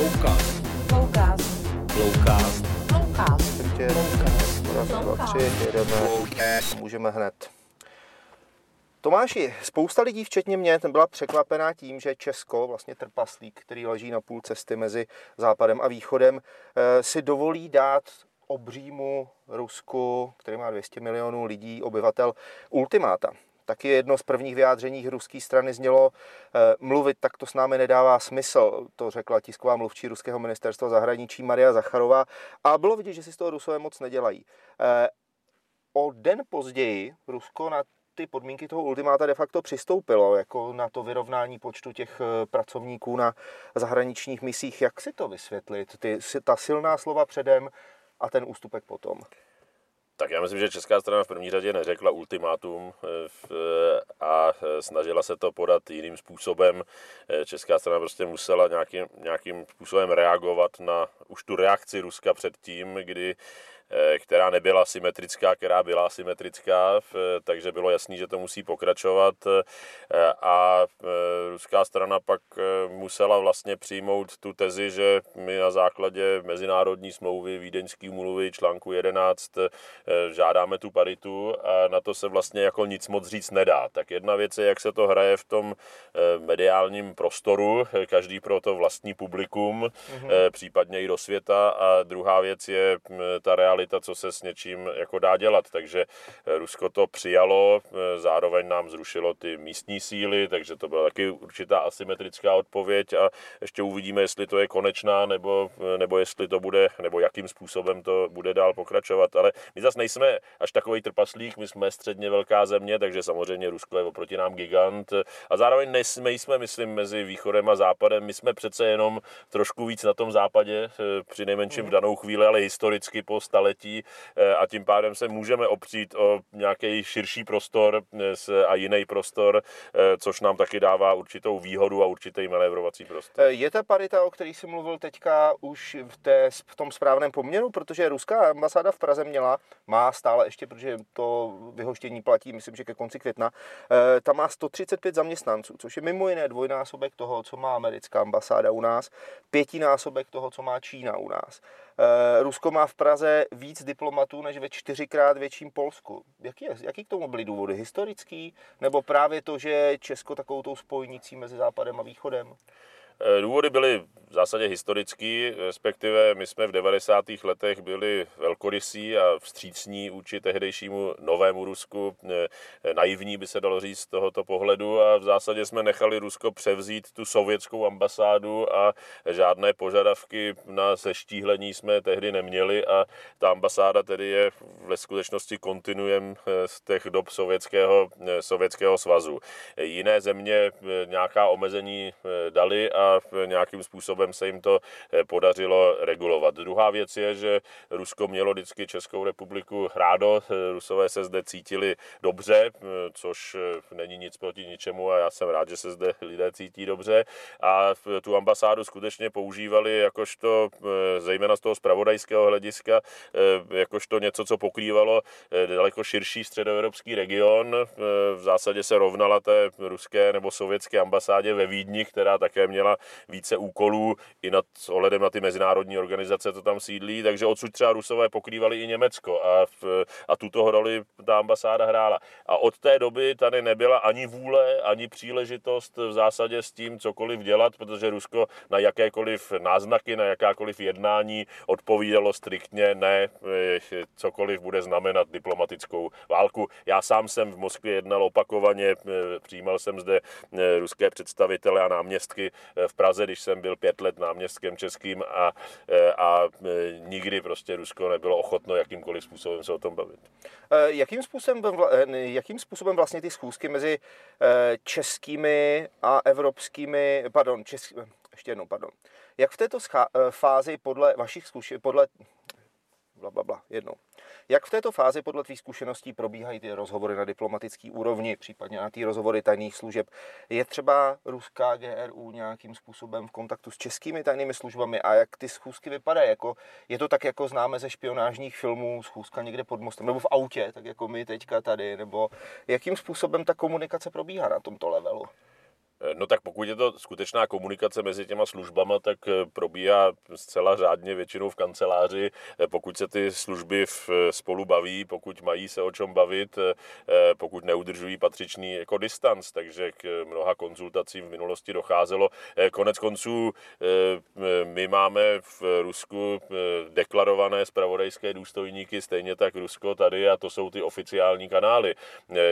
Loukast. Loukast. Loukast. Loukast. Určitě. Raz, dva, tři, jedeme. Můžeme hned. Tomáši, spousta lidí, včetně mě, byla překvapená tím, že Česko, vlastně trpaslík, který leží na půl cesty mezi západem a východem, eh, si dovolí dát obřímu Rusku, který má 200 milionů lidí, obyvatel, ultimáta. Taky jedno z prvních vyjádření ruské strany znělo, eh, mluvit tak to s námi nedává smysl, to řekla tisková mluvčí ruského ministerstva zahraničí Maria Zacharová a bylo vidět, že si z toho Rusové moc nedělají. Eh, O den později Rusko na ty podmínky toho ultimáta de facto přistoupilo, jako na to vyrovnání počtu těch eh, pracovníků na zahraničních misích. Jak si to vysvětlit? Ty, ta silná slova předem a ten ústupek potom. Tak já myslím, že česká strana v první řadě neřekla ultimátum eh, v- a eh, snažila se to podat jiným způsobem. Eh, Česká strana prostě musela nějakým, nějakým způsobem reagovat na už tu reakci Ruska předtím, kdy eh, která nebyla symetrická, která byla symetrická, v- takže bylo jasný, že to musí pokračovat eh, a eh, ruská strana pak eh, musela vlastně přijmout tu tezi, že my na základě mezinárodní smlouvy, Vídeňský úmluvy, článku 11, eh, žádáme tu paritu a na to se vlastně jako nic moc říct nedá. Tak jedna věc je, jak se to hraje v tom eh, mediálním prostoru, eh, každý pro to vlastní publikum, mm-hmm. případně i do světa a druhá věc je mm, ta realita, co se s něčím jako dá dělat. Takže eh, Rusko to přijalo, eh, zároveň nám zrušilo ty místní síly, takže to byla taky určitá asymetrická odpověď a ještě uvidíme, jestli to je konečná, nebo, nebo jestli to bude, nebo jakým způsobem to bude dál pokračovat. Ale my zase nejsme až takový trpaslík, my jsme středně velká země, takže samozřejmě Rusko je oproti nám gigant. A zároveň nejsme, jsme, myslím, mezi východem a západem. My jsme přece jenom trošku víc na tom západě, eh, při nejmenším v danou chvíli, ale historicky po eh, a tím pádem se můžeme opřít o nějaký širší prostor eh, a jiný prostor, eh, což nám taky dává určitou výhodu a určitý manévrovací prostor. Je ta parita, o který jsi mluvil teďka, už v, té, v tom správném poměru? Protože ruská ambasáda v Praze měla, má stále ještě, protože to vyhoštění platí, myslím, že ke konci května, tam má 135 zaměstnanců, což je mimo jiné dvojnásobek toho, co má americká ambasáda u nás, pětinásobek toho, co má Čína u nás. Eh, Rusko má v Praze víc diplomatů než ve čtyřikrát větším Polsku. Jaký, jaký k tomu byly důvody? Historický? Nebo právě to, že Česko takovou tou spojnicí mezi západem a východem? Eh, Důvody byly v zásadě historický, respektive my jsme v 90. letech byli velkorysí a vstřícní vůči tehdejšímu novému Rusku, eh, naivní by se dalo říct z tohoto pohledu a v zásadě jsme nechali Rusko převzít tu sovětskou ambasádu a žádné požadavky na seštíhlení jsme tehdy neměli a ta ambasáda tedy je ve skutečnosti kontinuem eh, z těch dob sovětského, eh, sovětského svazu. Eh, Jiné země eh, nějaká omezení eh, dali a nějakým způsobem se jim to eh, podařilo regulovat. Druhá věc je, že Rusko mělo vždycky Českou republiku rádo, eh, Rusové se zde cítili dobře, eh, což není nic proti ničemu a já jsem rád, že se zde lidé cítí dobře a tu ambasádu skutečně používali jakožto, zejména z toho spravodajského hlediska, jakožto něco, co pokrývalo daleko širší středoevropský region. V zásadě se rovnala té ruské nebo sovětské ambasádě ve Vídni, která také měla více úkolů i nad ohledem na ty mezinárodní organizace, co tam sídlí, takže odsud třeba Rusové pokrývali i Německo a, v, a tuto roli ta ambasáda hrála. A od té doby tady nebyla ani vůle, ani příležitost v zásadě s tím cokoliv dělat, protože Rusko na jakékoliv náznaky, na jakákoliv jednání odpovídalo striktně ne, eh, cokoliv bude znamenat diplomatickou válku. Já sám jsem v Moskvě jednal opakovaně, eh, přijímal jsem zde eh, ruské představitele a náměstky v Praze, když jsem byl pět let náměstkem českým a, eh, a eh, nikdy prostě Rusko nebylo ochotno jakýmkoliv způsobem se o tom bavit. Eh, Jakým způsobem, jakým způsobem vlastně ty schůzky mezi českými a evropskými, pardon, česk, ještě jednou, pardon. Jak v této eh, fázi podle vašich zkušeností, podle, bla, bla, bla, jednou. Jak v této fázi podle tvých zkušeností probíhají ty rozhovory na diplomatické úrovni, případně na ty rozhovory tajných služeb? Je třeba ruská GRU nějakým způsobem v kontaktu s českými tajnými službami a jak ty schůzky vypadají? Jako, je to tak, jako známe ze špionážních filmů, schůzka někde pod mostem, nebo v autě, tak jako my teďka tady, nebo jakým způsobem ta komunikace probíhá na tomto levelu? No tak pokud je to skutečná komunikace mezi těma službama, tak eh, probíhá zcela řádně většinou v kanceláři. Eh, pokud se ty služby v, eh, spolu baví, pokud mají se o čem bavit, pokud neudržují patřičný jako distanc, takže k mnoha konzultacím v minulosti docházelo. Konec konců my máme v Rusku deklarované spravodajské důstojníky, stejně tak Rusko tady a to jsou ty oficiální kanály.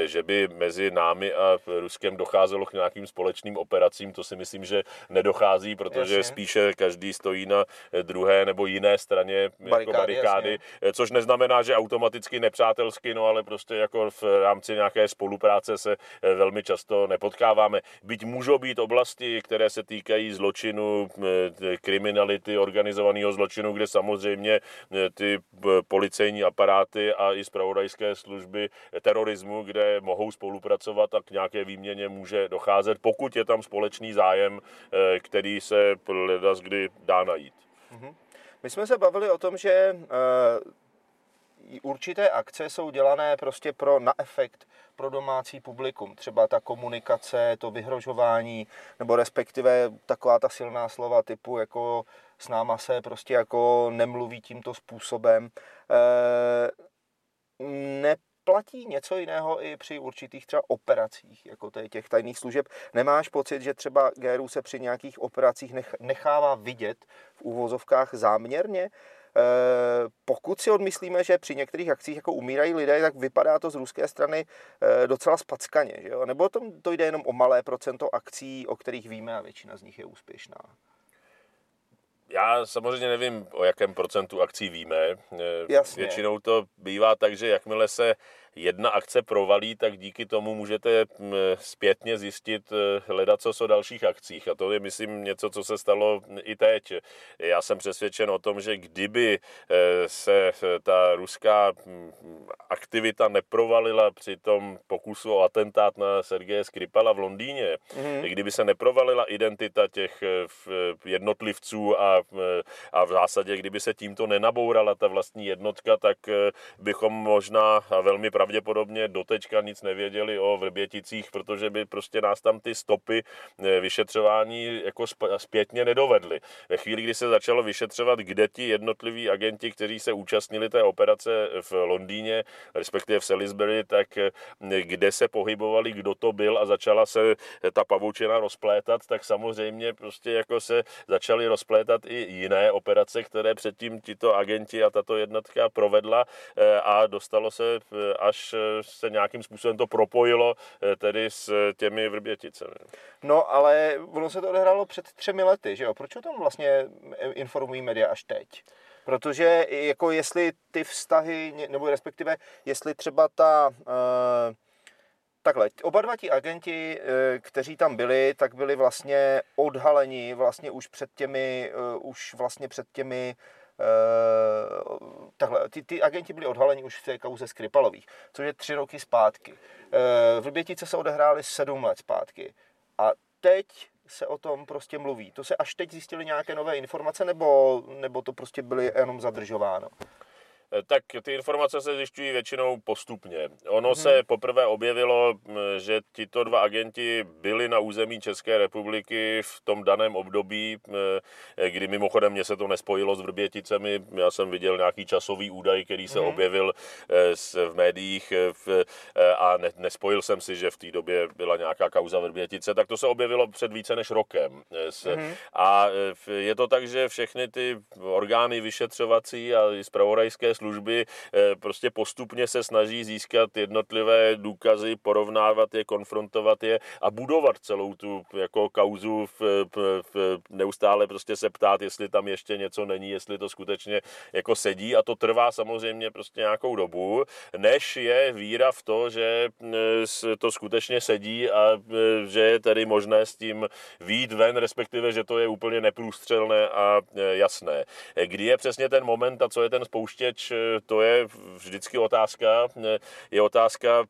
Že by mezi námi a Ruskem docházelo k nějakým společným společným operacím, to si myslím, že nedochází, protože jasně. spíše každý stojí na druhé nebo jiné straně barikády, jako barikády jasně. což neznamená, že automaticky nepřátelsky, no ale prostě jako v rámci nějaké spolupráce se eh, velmi často nepotkáváme. Byť můžou být oblasti, které se týkají zločinu, eh, kriminality, organizovaného zločinu, kde samozřejmě eh, ty policejní aparáty a i zpravodajské služby terorismu, kde mohou spolupracovat a k nějaké výměně může docházet, pokud pokud je tam společný zájem, eh, který se ledas kdy dá najít. Mhm. My jsme se bavili o tom, že eh, určité akce jsou dělané prostě pro na efekt pro domácí publikum. Třeba ta komunikace, to vyhrožování, nebo respektive taková ta silná slova typu jako s náma se prostě jako nemluví tímto způsobem. E, ne, platí něco jiného i při určitých třeba operacích, jako těch tajných služeb. Nemáš pocit, že třeba GRU se při nějakých operacích nechává vidět v úvozovkách záměrně? E, pokud si odmyslíme, že při některých akcích jako umírají lidé, tak vypadá to z ruské strany e, docela spackaně, že jo? Nebo to, to jde jenom o malé procento akcí, o kterých víme a většina z nich je úspěšná? Já samozřejmě nevím, o jakém procentu akcí víme. E, Jasně. Většinou to bývá tak, že jakmile se jedna akce provalí, tak díky tomu můžete zpětně zjistit eh, hledat co o dalších akcích. A to je, myslím, něco, co se stalo i teď. Já jsem přesvědčen o tom, že kdyby eh, se eh, ta ruská aktivita neprovalila při tom pokusu o atentát na Sergeje Skripala v Londýně, mm. kdyby se neprovalila identita těch jednotlivců a, a v zásadě, kdyby se tímto nenabourala ta vlastní jednotka, tak bychom možná a velmi pravděpodobně dotečka nic nevěděli o Vrběticích, protože by prostě nás tam ty stopy eh, vyšetřování jako zpětně nedovedly. Ve chvíli, kdy se začalo vyšetřovat, kde ti jednotliví agenti, kteří se účastnili té operace v Londýně, respektive v Salisbury, tak eh, kde se pohybovali, kdo to byl a začala se ta pavučina rozplétat, tak samozřejmě prostě jako se začaly rozplétat i jiné operace, které předtím tito agenti a tato jednotka provedla eh, a dostalo se až eh, se nějakým způsobem to propojilo eh, tedy s těmi vrběticemi. No, ale ono se to odehrálo před třemi lety, že jo? Proč o tom vlastně informují média až teď? Protože jako jestli ty vztahy, nebo respektive jestli třeba ta... Uh, takhle, oba dva ti agenti, kteří tam byli, tak byli vlastně odhaleni vlastně už před těmi, už vlastně před těmi takhle, ty, ty agenti byli odhaleni už v té kauze Skripalových, což je tři roky zpátky. Uh, v Lubětice se odehrály sedm let zpátky. A teď se o tom prostě mluví. To se až teď zjistili nějaké nové informace, nebo, nebo to prostě byly jenom zadržováno? Eh, tak ty informace se zjišťují většinou postupně. Ono hmm. se poprvé objevilo, že tito dva agenti byli na území České republiky v tom daném období, eh, kdy mimochodem mě se to nespojilo s Vrběticemi. Já jsem viděl nějaký časový údaj, který se hmm. objevil eh, v médiích a nespojil jsem si, že v té době byla nějaká kauza Vrbětice, tak to se objevilo před více než rokem. Hmm. A je to tak, že všechny ty orgány vyšetřovací a zpravodajské služby eh, prostě postupně se snaží získat jednotlivé důkazy, porovnávat je, konfrontovat je a budovat celou tu jako kauzu v, v, neustále prostě se ptát, jestli tam ještě něco není, jestli to skutečně jako sedí a to trvá samozřejmě prostě nějakou dobu, než je víra v to, že eh, to skutečně sedí a eh, že je tedy možné s tím výjít ven, respektive, že to je úplně neprůstřelné a jasné. Kdy je přesně ten moment a co je ten spouštěč eh, to je vždycky otázka, eh, je otázka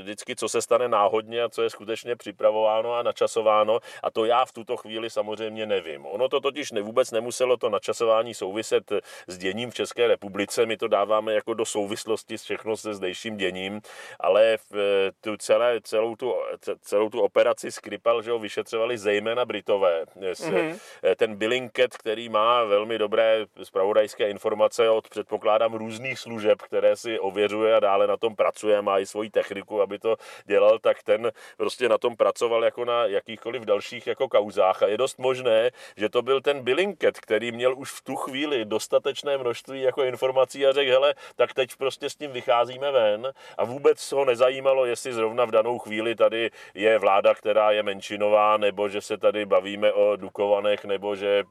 vždycky, co se stane náhodně a co je skutečně připravováno a načasováno a to já v tuto chvíli samozřejmě nevím. Ono to totiž vůbec nemuselo to načasování souviset s děním v České republice, my to dáváme jako do souvislosti s všechno se zdejším děním, ale v tu celé, celou, tu, celou tu operaci Skripal, že ho vyšetřovali zejména Britové. Mm-hmm. Ten Billingcat, který má velmi dobré spravodajské informace od, předpokládám, různých služeb, které si ověřuje a dále na tom pracuje, má i svoji techniku, aby to dělal, tak ten prostě na tom pracoval jako na jakýchkoliv dalších jako kauzách. A je dost možné, že to byl ten Billingcat, který měl už v tu chvíli dostatečné množství jako informací a řekl, hele, tak teď prostě s tím vycházíme ven a vůbec ho nezajímalo, jestli zrovna v danou chvíli tady je vláda, která je menšinová, nebo že se tady bavíme o Dukovanech, nebo že,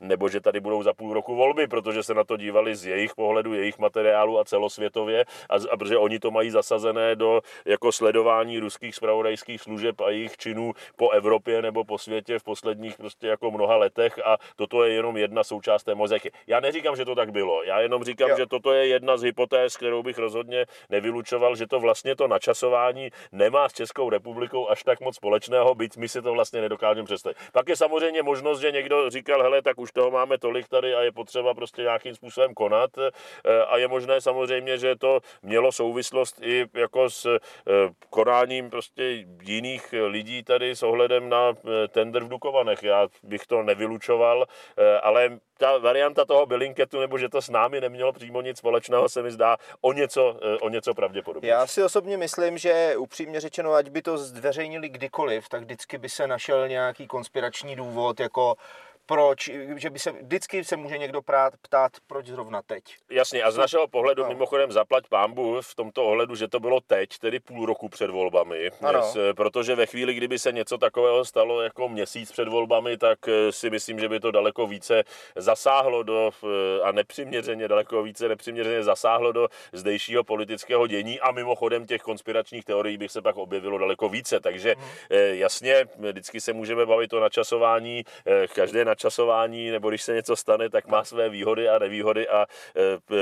nebo že tady budou za půl roku volby, protože se na to dívali z jejich pohledu, jejich materiálu a celosvětově a, a protože oni to mají zasazené do jako sledování ruských spravodajských služeb a jejich činů po Evropě nebo po světě v posledních prostě jako mnoha letech a toto je jenom jedna součást té mozeky. Já neříkám, že to tak bylo, já jenom říkám, jo. že toto je jedna z hypotéz, kterou bych rozhodně nevylučoval, že to vlastně to načasování nemá s Českou republikou až tak moc společného, byť my si to vlastně nedokážeme představit. Pak je samozřejmě možnost, že někdo říkal, hele, tak už toho máme tolik tady a je potřeba prostě nějakým způsobem konat a je možné samozřejmě, že to mělo souvislost i jako s eh, konáním prostě jiných lidí tady s ohledem na eh, tender v Dukovanech. Já bych to nevylučoval, ale ta varianta toho Billinketu, nebo že to s námi nemělo přímo nic společného, se mi zdá o něco, o něco pravděpodobně. Já si osobně myslím, že upřímně řečeno, ať by to zveřejnili kdykoliv, tak vždycky by se našel nějaký konspirační důvod, jako proč, že by se, vždycky se může někdo prát, ptát, proč zrovna teď. Jasně, a z našeho pohledu no. mimochodem zaplať pámbu v tomto ohledu, že to bylo teď, tedy půl roku před volbami, ano. protože ve chvíli, kdyby se něco takového stalo jako měsíc před volbami, tak eh, si myslím, že by to daleko více zasáhlo do, eh, a nepřiměřeně, daleko více nepřiměřeně zasáhlo do zdejšího politického dění a mimochodem těch konspiračních teorií bych se pak objevilo daleko více, takže hmm. jasně, vždycky se můžeme bavit o načasování, každé na načasování, nebo když se něco stane, tak má své výhody a nevýhody a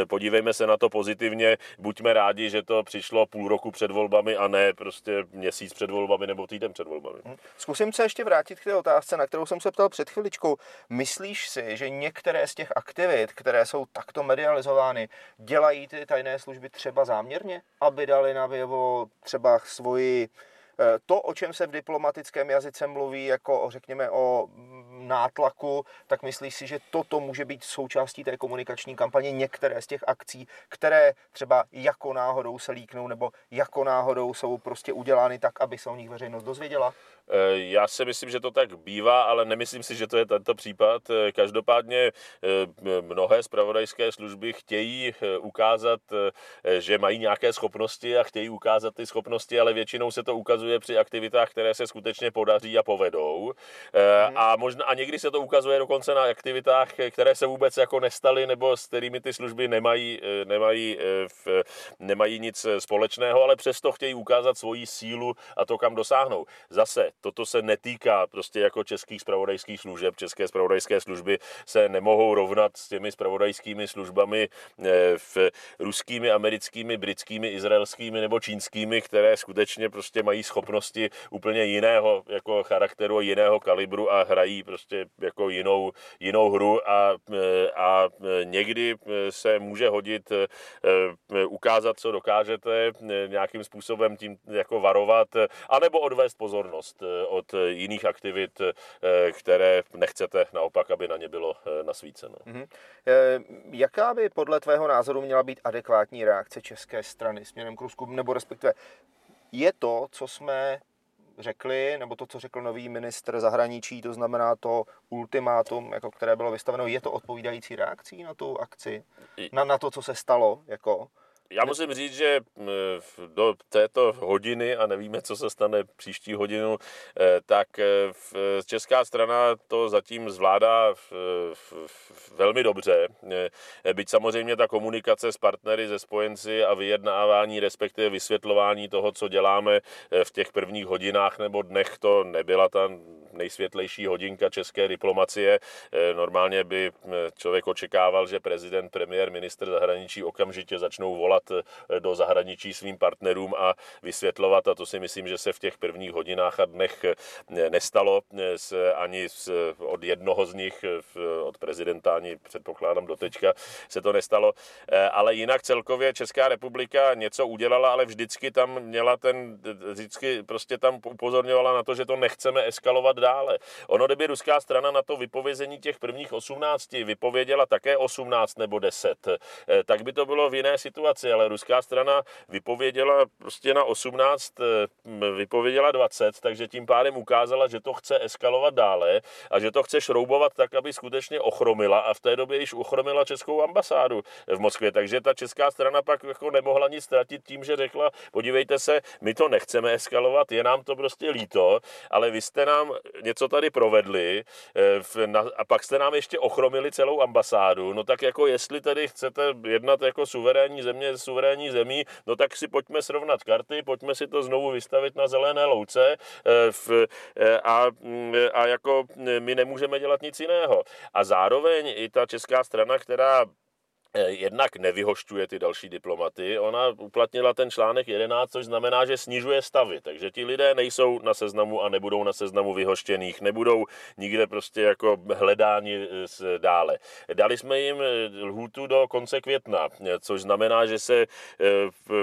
e, podívejme se na to pozitivně. Buďme rádi, že to přišlo půl roku před volbami a ne prostě měsíc před volbami nebo týden před volbami. Hm. Zkusím se ještě vrátit k té otázce, na kterou jsem se ptal před chviličkou. Myslíš si, že některé z těch aktivit, které jsou takto medializovány, dělají ty tajné služby třeba záměrně, aby dali na třeba svoji to, o čem se v diplomatickém jazyce mluví, jako řekněme o mm, nátlaku, tak myslíš si, že toto může být součástí té komunikační kampaně některé z těch akcí, které třeba jako náhodou se líknou nebo jako náhodou jsou prostě udělány tak, aby se o nich veřejnost dozvěděla? Eh, já si myslím, že to tak bývá, ale nemyslím si, že to je tento případ. Eh, každopádně eh, mnohé zpravodajské služby chtějí ukázat, že mají nějaké schopnosti a chtějí ukázat ty schopnosti, ale většinou se to ukazuje při aktivitách, které se skutečně podaří a povedou. Mhm. A možná a někdy se to ukazuje dokonce na aktivitách, které se vůbec jako nestaly nebo s kterými ty služby nemají, nemají, nemají nic společného, ale přesto chtějí ukázat svoji sílu a to, kam dosáhnou. Zase toto se netýká prostě jako českých spravodajských služeb. České spravodajské služby se nemohou rovnat s těmi spravodajskými službami eh, v ruskými, americkými, britskými, izraelskými nebo čínskými, které skutečně prostě mají schopnosti úplně jiného jako charakteru, jiného kalibru a hrají prostě jako jinou, jinou hru a, eh, a někdy eh, se může hodit ukázat, co dokážete, nějakým způsobem tím jako varovat, anebo odvést pozornost od jiných aktivit, eh, které nechcete naopak, aby na ně bylo nasvíceno. Mm-hmm. Jaká by podle tvého názoru měla být adekvátní reakce české strany směrem k Rusku, nebo respektive je to, co jsme řekli, nebo to, co řekl nový ministr zahraničí, to znamená to ultimátum, jako které bylo vystaveno, je to odpovídající reakcí na tu akci, na, na to, co se stalo? Jako? Já musím říct, že do této hodiny, a nevíme, co se stane příští hodinu, eh, tak eh, česká strana to zatím zvládá velmi dobře. Eh, byť samozřejmě ta komunikace s partnery, ze spojenci a vyjednávání, respektive vysvětlování toho, co děláme v těch prvních hodinách nebo dnech, to nebyla ta nejsvětlejší hodinka české diplomacie. Normálně by člověk očekával, že prezident, premiér, minister zahraničí okamžitě začnou volat do zahraničí svým partnerům a vysvětlovat. A to si myslím, že se v těch prvních hodinách a dnech nestalo ani od jednoho z nich, od prezidenta, ani předpokládám do teďka se to nestalo. Ale jinak celkově Česká republika něco udělala, ale vždycky tam měla ten, vždycky prostě tam upozorňovala na to, že to nechceme eskalovat dále. Ono, kdyby ruská strana na to vypovězení těch prvních 18 vypověděla také 18 nebo 10, tak by to bylo v jiné situaci, ale ruská strana vypověděla prostě na 18, eh, vypověděla 20, takže tím pádem ukázala, že to chce eskalovat dále a že to chce šroubovat tak, aby skutečně ochromila a v té době již ochromila českou ambasádu v Moskvě, takže ta česká strana pak jako nemohla nic ztratit tím, že řekla, podívejte se, my to nechceme eskalovat, je nám to prostě líto, ale vy jste nám něco tady provedli eh, a pak jste nám ještě ochromili celou ambasádu, no tak jako jestli tady chcete jednat jako suverénní země, suverénní zemí, no tak si pojďme srovnat karty, pojďme si to znovu vystavit na zelené louce eh, eh, a, mm, a jako my nemůžeme dělat nic jiného. A zároveň i ta česká strana, která Eh, jednak nevyhošťuje ty další diplomaty. Ona uplatnila ten článek 11, což znamená, že snižuje stavy. Takže ti lidé nejsou na seznamu a nebudou na seznamu vyhoštěných, nebudou nikde prostě jako hledáni eh, dále. Dali jsme jim eh, lhůtu do konce května, což znamená, že se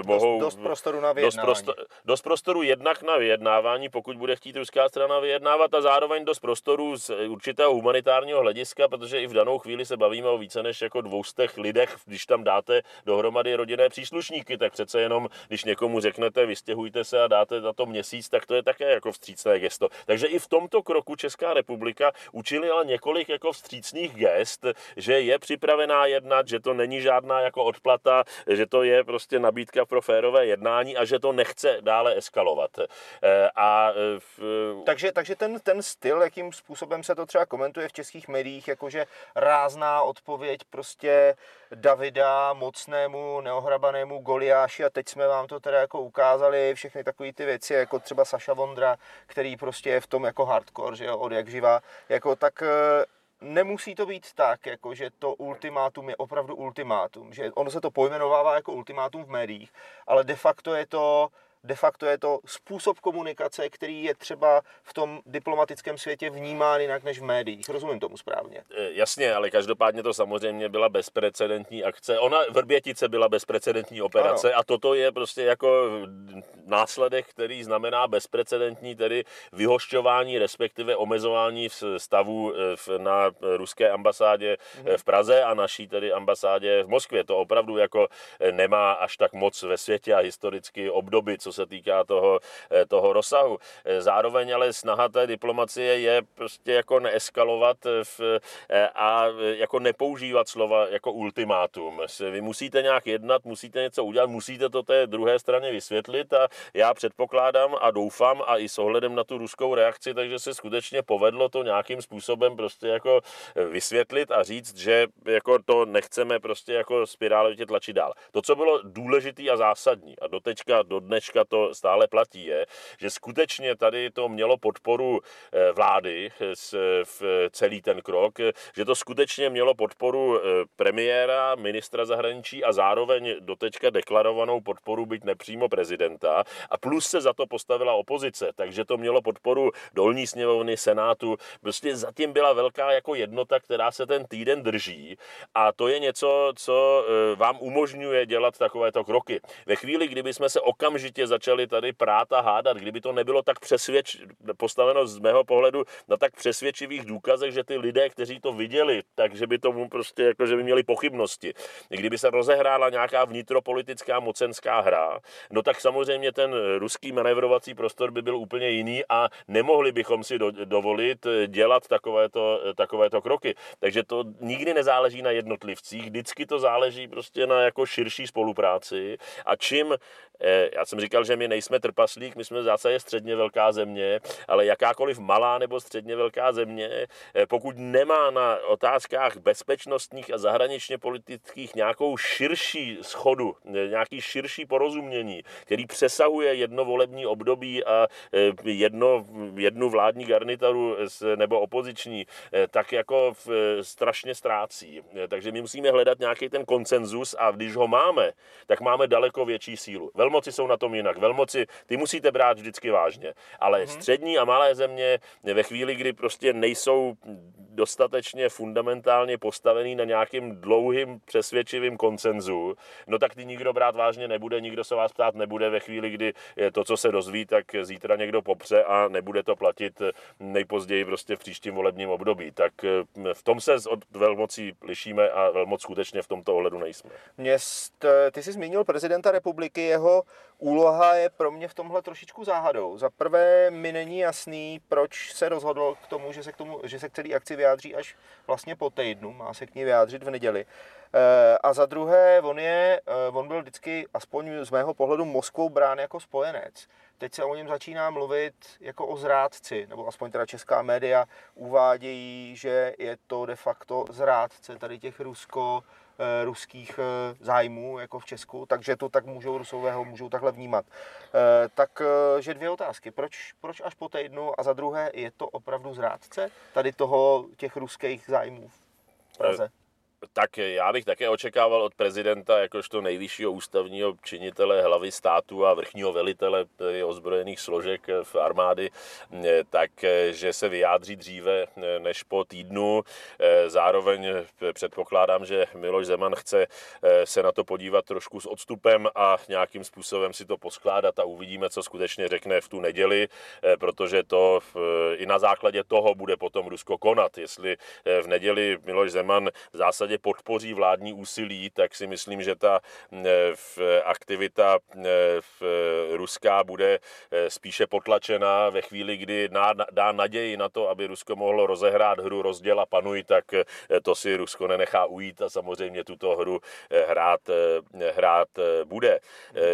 mohou... Dost, dost prostoru na vyjednávání. Dost, prostor, dost prostoru jednak na vyjednávání, pokud bude chtít ruská strana vyjednávat a zároveň dost prostoru z určitého humanitárního hlediska, protože i v danou chvíli se bavíme o více než jako dvoustech lidé lidech, když tam dáte dohromady rodinné příslušníky, tak přece jenom, když někomu řeknete, vystěhujte se a dáte za to měsíc, tak to je také jako vstřícné gesto. Takže i v tomto kroku Česká republika učinila několik jako vstřícných gest, že je připravená jednat, že to není žádná jako odplata, že to je prostě nabídka pro férové jednání a že to nechce dále eskalovat. Eh, a eh, v... takže, takže ten, ten styl, jakým způsobem se to třeba komentuje v českých médiích, jakože rázná odpověď prostě Davida, mocnému, neohrabanému Goliáši a teď jsme vám to teda jako ukázali, všechny takové ty věci, jako třeba Saša Vondra, který prostě je v tom jako hardcore, že jo, od jak živa, jako tak eh, nemusí to být tak, jako že to ultimátum je opravdu ultimátum, že ono se to pojmenovává jako ultimátum v médiích, ale de facto je to de facto je to způsob komunikace, který je třeba v tom diplomatickém světě vnímán jinak než v médiích. Rozumím tomu správně. E, jasně, ale každopádně to samozřejmě byla bezprecedentní akce. Ona Vrbětice byla bezprecedentní operace ano. a toto je prostě jako následek, který znamená bezprecedentní, tedy vyhošťování, respektive omezování v stavu e, na ruské ambasádě mhm. v Praze a naší tedy ambasádě v Moskvě. To opravdu jako e, nemá až tak moc ve světě a historicky obdoby, co se týká toho, eh, toho rozsahu. Eh, zároveň ale snaha té diplomacie je prostě jako neeskalovat v, eh, a jako nepoužívat slova jako ultimátum. Vy musíte nějak jednat, musíte něco udělat, musíte to té druhé straně vysvětlit a já předpokládám a doufám a i s ohledem na tu ruskou reakci, takže se skutečně povedlo to nějakým způsobem prostě jako vysvětlit a říct, že jako to nechceme prostě jako spirálovitě tlačit dál. To, co bylo důležitý a zásadní a dotečka, do dneška dneška to stále platí, je, že skutečně tady to mělo podporu eh, vlády v celý ten krok, že to skutečně mělo podporu eh, premiéra, ministra zahraničí a zároveň dotečka deklarovanou podporu byť nepřímo prezidenta. A plus se za to postavila opozice, takže to mělo podporu dolní sněmovny, senátu, prostě zatím byla velká jako jednota, která se ten týden drží. A to je něco, co eh, vám umožňuje dělat takovéto kroky. Ve chvíli, kdyby jsme se okamžitě začali tady prát a hádat. Kdyby to nebylo tak přesvědč, postaveno z mého pohledu na tak přesvědčivých důkazech, že ty lidé, kteří to viděli, takže by tomu prostě, jako, že by měli pochybnosti. Kdyby se rozehrála nějaká vnitropolitická mocenská hra, no tak samozřejmě ten ruský manévrovací prostor by byl úplně jiný a nemohli bychom si do, dovolit dělat takovéto, takovéto kroky. Takže to nikdy nezáleží na jednotlivcích, vždycky to záleží prostě na jako širší spolupráci a čím já jsem říkal, že my nejsme trpaslík, my jsme v zásadě středně velká země, ale jakákoliv malá nebo středně velká země, eh, pokud nemá na otázkách bezpečnostních a zahraničně politických nějakou širší schodu, eh, nějaký širší porozumění, který přesahuje jedno volební období a jedno, jednu vládní garnituru nebo opoziční, tak jako strašně ztrácí. Takže my musíme hledat nějaký ten konsenzus a když ho máme, tak máme daleko větší sílu. Velmi velmoci jsou na tom jinak. Velmoci, ty musíte brát vždycky vážně. Ale mm-hmm. střední a malé země ve chvíli, kdy prostě nejsou dostatečně fundamentálně postavený na nějakým dlouhým přesvědčivým koncenzu, no tak ty nikdo brát vážně nebude, nikdo se vás ptát nebude ve chvíli, kdy to, co se dozví, tak zítra někdo popře a nebude to platit nejpozději prostě v příštím volebním období. Tak eh, v tom se od velmocí lišíme a velmoc skutečně v tomto ohledu nejsme. Měst, ty jsi zmínil prezidenta republiky, jeho úloha je pro mě v tomhle trošičku záhadou. Za prvé mi není jasný, proč se rozhodl k tomu, že se k, tomu, že se k celé akci vyjádří až vlastně po týdnu, má se k ní vyjádřit v neděli. Eh, a za druhé, on, je, eh, on byl vždycky, aspoň z mého pohledu, Moskvou brán jako spojenec. Teď se o něm začíná mluvit jako o zrádci, nebo aspoň teda česká média uvádějí, že je to de facto zrádce tady těch rusko ruských eh, zájmů, jako v Česku, takže to tak můžou Rusové ho můžou takhle vnímat. Eh, takže dvě otázky. Proč, proč až po týdnu a za druhé, je to opravdu zrádce tady toho těch ruských zájmů v Praze? Tak já bych také očekával od prezidenta, jakožto nejvyššího ústavního činitele hlavy státu a vrchního velitele ozbrojených složek v armády, tak že se vyjádří dříve než po týdnu. Zároveň předpokládám, že Miloš Zeman chce se na to podívat trošku s odstupem a nějakým způsobem si to poskládat a uvidíme, co skutečně řekne v tu neděli, protože to i na základě toho bude potom Rusko konat. Jestli v neděli Miloš Zeman v zásadě zásadě podpoří vládní úsilí, tak si myslím, že ta aktivita v ruská bude spíše potlačena ve chvíli, kdy dá naději na to, aby Rusko mohlo rozehrát hru rozděl a panuj, tak to si Rusko nenechá ujít a samozřejmě tuto hru hrát, hrát bude.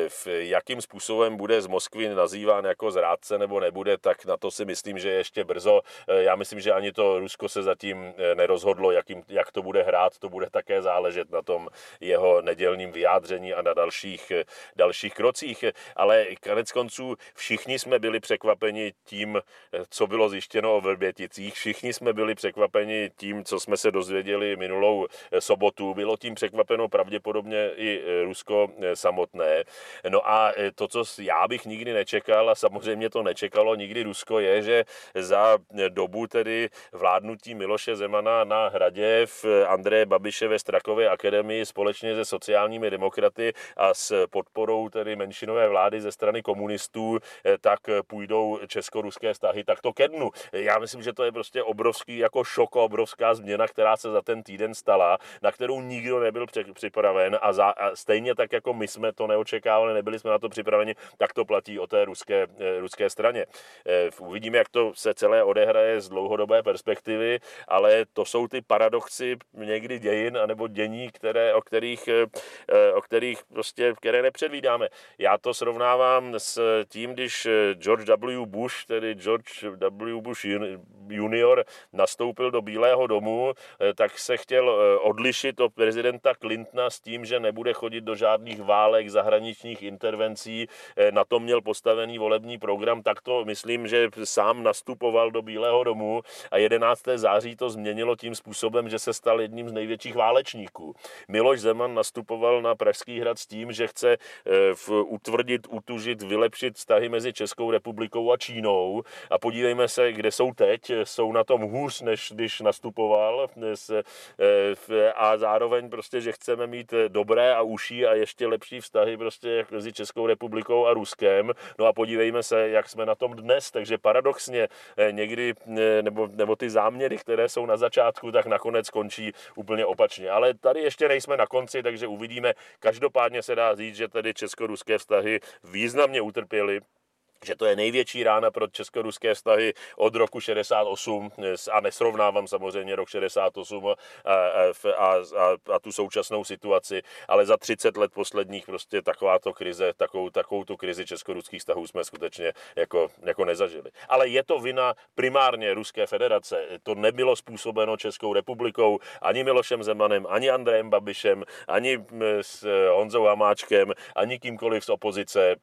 V jakým způsobem bude z Moskvy nazýván jako zrádce nebo nebude, tak na to si myslím, že ještě brzo. Já myslím, že ani to Rusko se zatím nerozhodlo, jakým, jak to bude hrát. To to bude také záležet na tom jeho nedělním vyjádření a na dalších, dalších krocích. Ale konec konců všichni jsme byli překvapeni tím, co bylo zjištěno o Vrběticích. Všichni jsme byli překvapeni tím, co jsme se dozvěděli minulou sobotu. Bylo tím překvapeno pravděpodobně i Rusko samotné. No a to, co já bych nikdy nečekal, a samozřejmě to nečekalo nikdy Rusko, je, že za dobu tedy vládnutí Miloše Zemana na hradě v Andreje Babiše ve Strakově akademii společně se sociálními demokraty a s podporou tedy menšinové vlády ze strany komunistů, eh, tak půjdou česko-ruské vztahy takto ke dnu. Já myslím, že to je prostě obrovský jako šok, obrovská změna, která se za ten týden stala, na kterou nikdo nebyl připraven a, za, a stejně tak, jako my jsme to neočekávali, nebyli jsme na to připraveni, tak to platí o té ruské, eh, ruské straně. Eh, uvidíme, jak to se celé odehraje z dlouhodobé perspektivy, ale to jsou ty paradoxy někdy dějin anebo dění, které, o kterých, eh, eh, o kterých prostě, které nepředvídáme. Já to srovnávám s tím, když eh, George W. Bush, tedy George W. Bush junior, nastoupil do Bílého domu, tak se chtěl odlišit od prezidenta Clintona s tím, že nebude chodit do žádných válek, zahraničních intervencí. Na to měl postavený volební program, tak to myslím, že sám nastupoval do Bílého domu a 11. září to změnilo tím způsobem, že se stal jedním z největších největších válečníků. Miloš Zeman nastupoval na Pražský hrad s tím, že chce v, utvrdit, utužit, vylepšit vztahy mezi Českou republikou a Čínou. A podívejme se, kde jsou teď. Jsou na tom hůř, než když nastupoval. A zároveň prostě, že chceme mít dobré a uší a ještě lepší vztahy prostě mezi Českou republikou a Ruskem. No a podívejme se, jak jsme na tom dnes. Takže paradoxně někdy, nebo, nebo ty záměry, které jsou na začátku, tak nakonec skončí úplně opačně. Ale tady ještě nejsme na konci, takže uvidíme. Každopádně se dá říct, že tedy česko-ruské vztahy významně utrpěly že to je největší rána pro česko-ruské vztahy od roku 68 a nesrovnávám samozřejmě rok 68 a, a, a, a tu současnou situaci, ale za 30 let posledních prostě takováto krize, takovou, takovou tu krizi česko-ruských vztahů jsme skutečně jako, jako nezažili. Ale je to vina primárně Ruské federace. To nebylo způsobeno Českou republikou, ani Milošem Zemanem, ani Andrejem Babišem, ani s Honzou Hamáčkem, ani kýmkoliv z opozice.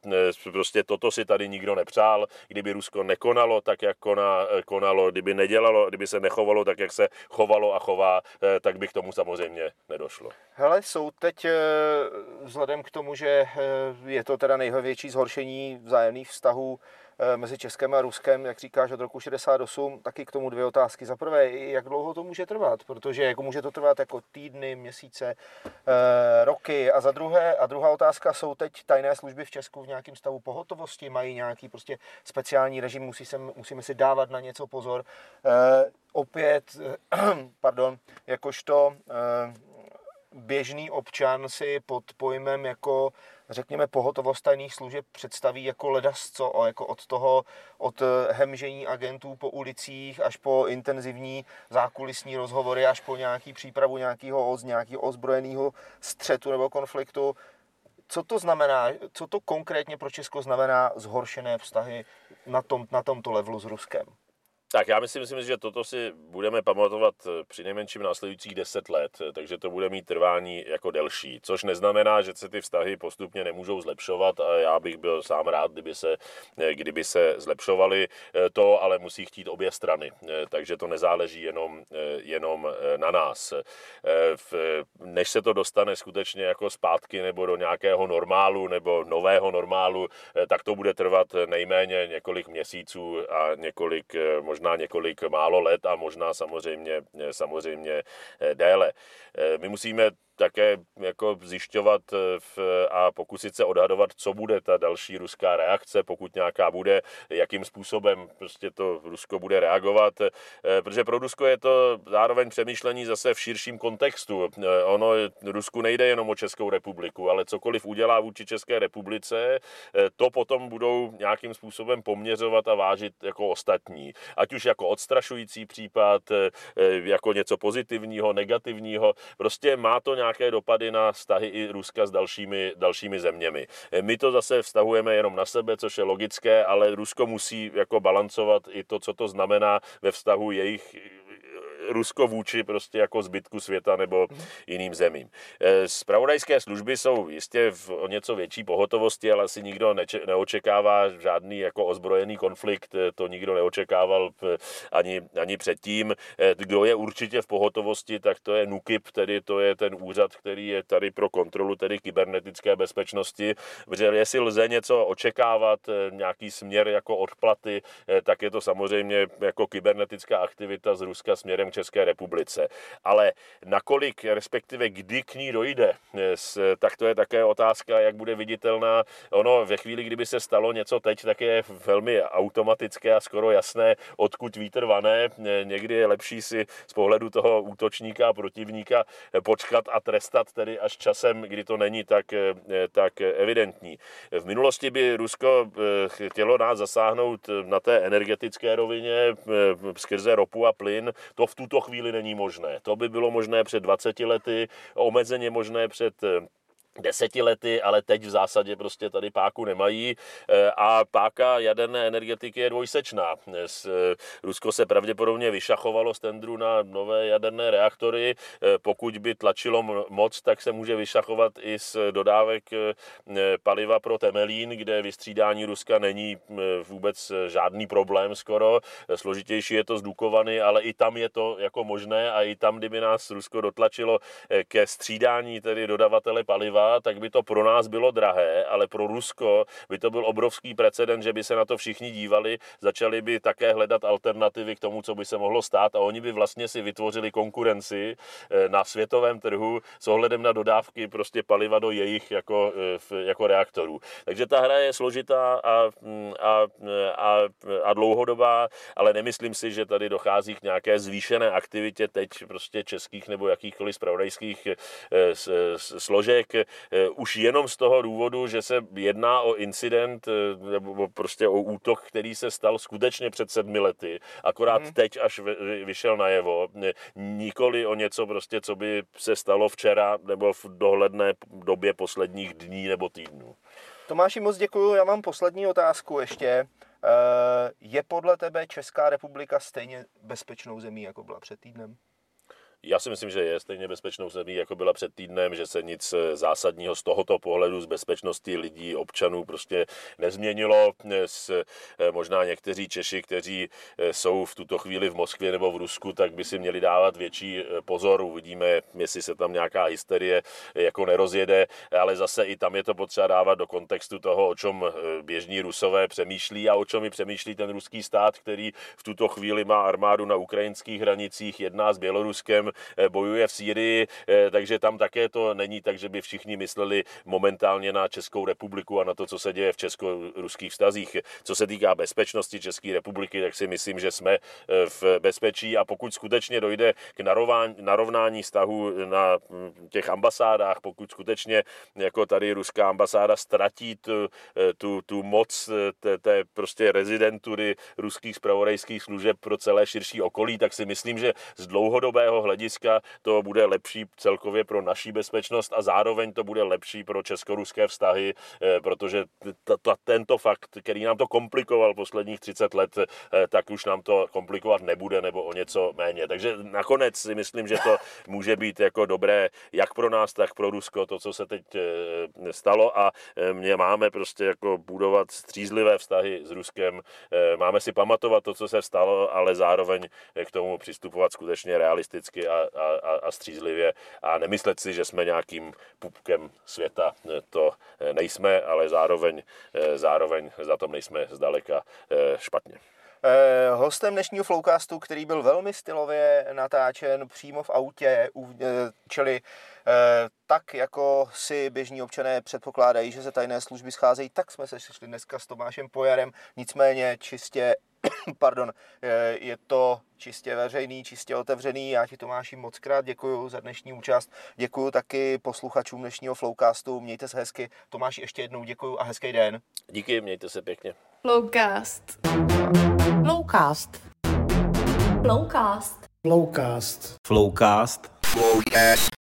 Prostě toto si tady nikdo nikdo nepřál, kdyby Rusko nekonalo tak, jak koná, konalo, kdyby nedělalo, kdyby se nechovalo tak, jak se chovalo a chová, eh, tak by k tomu samozřejmě nedošlo. Hele, jsou teď eh, vzhledem k tomu, že eh, je to teda největší zhoršení vzájemných vztahů Eh, mezi Českem a Ruskem, jak říkáš, od roku 68, taky k tomu dvě otázky. Za prvé, jak dlouho to může trvat, protože jako může to trvat jako týdny, měsíce, eh, roky. A za druhé, a druhá otázka, jsou teď tajné služby v Česku v nějakém stavu pohotovosti, mají nějaký prostě speciální režim, musí se, musíme si dávat na něco pozor. Eh, opět, pardon, jakožto běžný občan si pod pojmem jako řekněme, pohotovost tajných služeb představí jako ledasco, jako od toho, od hemžení agentů po ulicích až po intenzivní zákulisní rozhovory, až po nějaký přípravu nějakého, nějakého ozbrojeného střetu nebo konfliktu. Co to znamená, co to konkrétně pro Česko znamená zhoršené vztahy na, tom, na tomto levelu s Ruskem? Tak já myslím, myslím, že toto si budeme pamatovat eh, při nejmenším následujících 10 let, eh, takže to bude mít trvání jako delší, což neznamená, že se ty vztahy postupně nemůžou zlepšovat a já bych byl sám rád, kdyby se, eh, kdyby se zlepšovaly. To ale musí chtít obě strany, takže to nezáleží jenom, jenom na nás. Než se to dostane skutečně jako zpátky nebo do nějakého normálu nebo nového normálu, tak to bude trvat nejméně několik měsíců a několik možná možná několik málo let a možná samozřejmě, samozřejmě eh, déle. Eh, my musíme také jako zjišťovat eh, v, a pokusit se odhadovat, co bude ta další ruská reakce, pokud nějaká bude, jakým způsobem prostě to Rusko bude reagovat, eh, protože pro Rusko je to zároveň přemýšlení zase v širším kontextu. Eh, ono Rusku nejde jenom o Českou republiku, ale cokoliv udělá vůči České republice, to potom budou nějakým způsobem poměřovat a vážit jako ostatní. Ať už jako odstrašující případ, jako něco pozitivního, negativního, prostě má to nějak nějaké dopady na vztahy i Ruska s dalšími, dalšími zeměmi. My to zase vztahujeme jenom na sebe, což je logické, ale Rusko musí jako balancovat i to, co to znamená ve vztahu jejich Rusko vůči prostě jako zbytku světa nebo jiným zemím. Spravodajské služby jsou jistě v o něco větší pohotovosti, ale asi nikdo neče- neočekává žádný jako ozbrojený konflikt, to nikdo neočekával ani, ani předtím. Kdo je určitě v pohotovosti, tak to je NUKIP, tedy to je ten úřad, který je tady pro kontrolu tedy kybernetické bezpečnosti, protože jestli lze něco očekávat, nějaký směr jako odplaty, tak je to samozřejmě jako kybernetická aktivita z Ruska směrem České republice. Ale nakolik, respektive kdy k ní dojde, tak to je také otázka, jak bude viditelná. Ono ve chvíli, kdyby se stalo něco teď, tak je velmi automatické a skoro jasné, odkud vítr vané. Někdy je lepší si z pohledu toho útočníka a protivníka počkat a trestat tedy až časem, kdy to není tak, tak evidentní. V minulosti by Rusko eh, chtělo nás zasáhnout na té energetické rovině eh, skrze ropu a plyn. To v tuto chvíli není možné. To by bylo možné před 20 lety, omezeně možné před deseti lety, ale teď v zásadě prostě tady páku nemají eh, a páka jaderné energetiky je dvojsečná. Eh, Rusko se pravděpodobně vyšachovalo z tendru na nové jaderné reaktory. Eh, pokud by tlačilo moc, tak se může vyšachovat i z dodávek paliva pro Temelín, kde vystřídání Ruska není vůbec žádný problém skoro. Složitější je to z ale i tam je to jako možné a i tam, kdyby nás Rusko dotlačilo ke střídání tedy dodavatele paliva, tak by to pro nás bylo drahé, ale pro Rusko by to byl obrovský precedent, že by se na to všichni dívali, začali by také hledat alternativy k tomu, co by se mohlo stát a oni by vlastně si vytvořili konkurenci eh, na světovém trhu s ohledem na dodávky prostě paliva do jejich jako, eh, jako reaktorů. Takže ta hra je složitá a, mm, a, a, a dlouhodobá, ale nemyslím si, že tady dochází k nějaké zvýšené aktivitě teď prostě českých nebo jakýchkoliv spravodajských eh, složek. Eh, už jenom z toho důvodu, že se jedná o incident eh, nebo prostě o útok, který se stal skutečně před sedmi lety, akorát mm. teď až vyšel najevo, nikoli o něco prostě, co by se stalo včera nebo v dohledné době posledních dní nebo týdnů. Tomáši, moc děkuji. Já mám poslední otázku ještě. Eh, je podle tebe Česká republika stejně bezpečnou zemí, jako byla před týdnem? Já si myslím, že je stejně bezpečnou zemí, jako byla před týdnem, že se nic eh, zásadního z tohoto pohledu z bezpečnosti lidí, občanů prostě nezměnilo. S, eh, možná někteří Češi, kteří eh, jsou v tuto chvíli v Moskvě nebo v Rusku, tak by si měli dávat větší pozor. Uvidíme, jestli se tam nějaká hysterie jako nerozjede, ale zase i tam je to potřeba dávat do kontextu toho, o čem běžní Rusové přemýšlí a o čem i přemýšlí ten ruský stát, který v tuto chvíli má armádu na ukrajinských hranicích, jedná s Běloruskem, bojuje v Sýrii, eh, takže tam také to není tak, že by všichni mysleli momentálně na Českou republiku a na to, co se děje v česko-ruských vztazích. Co se týká bezpečnosti České republiky, tak si myslím, že jsme eh, v bezpečí a pokud skutečně dojde k narovnání vztahu na hm, těch ambasádách, pokud skutečně jako tady ruská ambasáda ztratí tu, tu, tu moc té, té prostě rezidentury ruských spravodajských služeb pro celé širší okolí, tak si myslím, že z dlouhodobého hlediska hlediska to bude lepší celkově pro naší bezpečnost a zároveň to bude lepší pro česko-ruské vztahy, eh, protože t- t- tento fakt, který nám to komplikoval posledních 30 let, eh, tak už nám to komplikovat nebude nebo o něco méně. Takže nakonec si myslím, že to může být jako dobré jak pro nás, tak pro Rusko, to, co se teď eh, stalo a mě máme prostě jako budovat střízlivé vztahy s Ruskem. Máme si pamatovat to, co se stalo, ale zároveň k tomu přistupovat skutečně realisticky a a, a střízlivě a nemyslet si, že jsme nějakým pupkem světa. To nejsme, ale zároveň, zároveň za tom nejsme zdaleka eh, špatně. Eh, hostem dnešního Flowcastu, který byl velmi stylově natáčen přímo v autě, eh, čili tak, jako si běžní občané předpokládají, že se tajné služby scházejí, tak jsme se šli dneska s Tomášem Pojarem, nicméně čistě pardon, je to čistě veřejný, čistě otevřený. Já ti Tomáši moc krát děkuji za dnešní účast. Děkuji taky posluchačům dnešního Flowcastu. Mějte se hezky. Tomáši ještě jednou děkuji a hezký den. Díky, mějte se pěkně. Flowcast. Flowcast. Flowcast. Flowcast. Flowcast. Flowcast.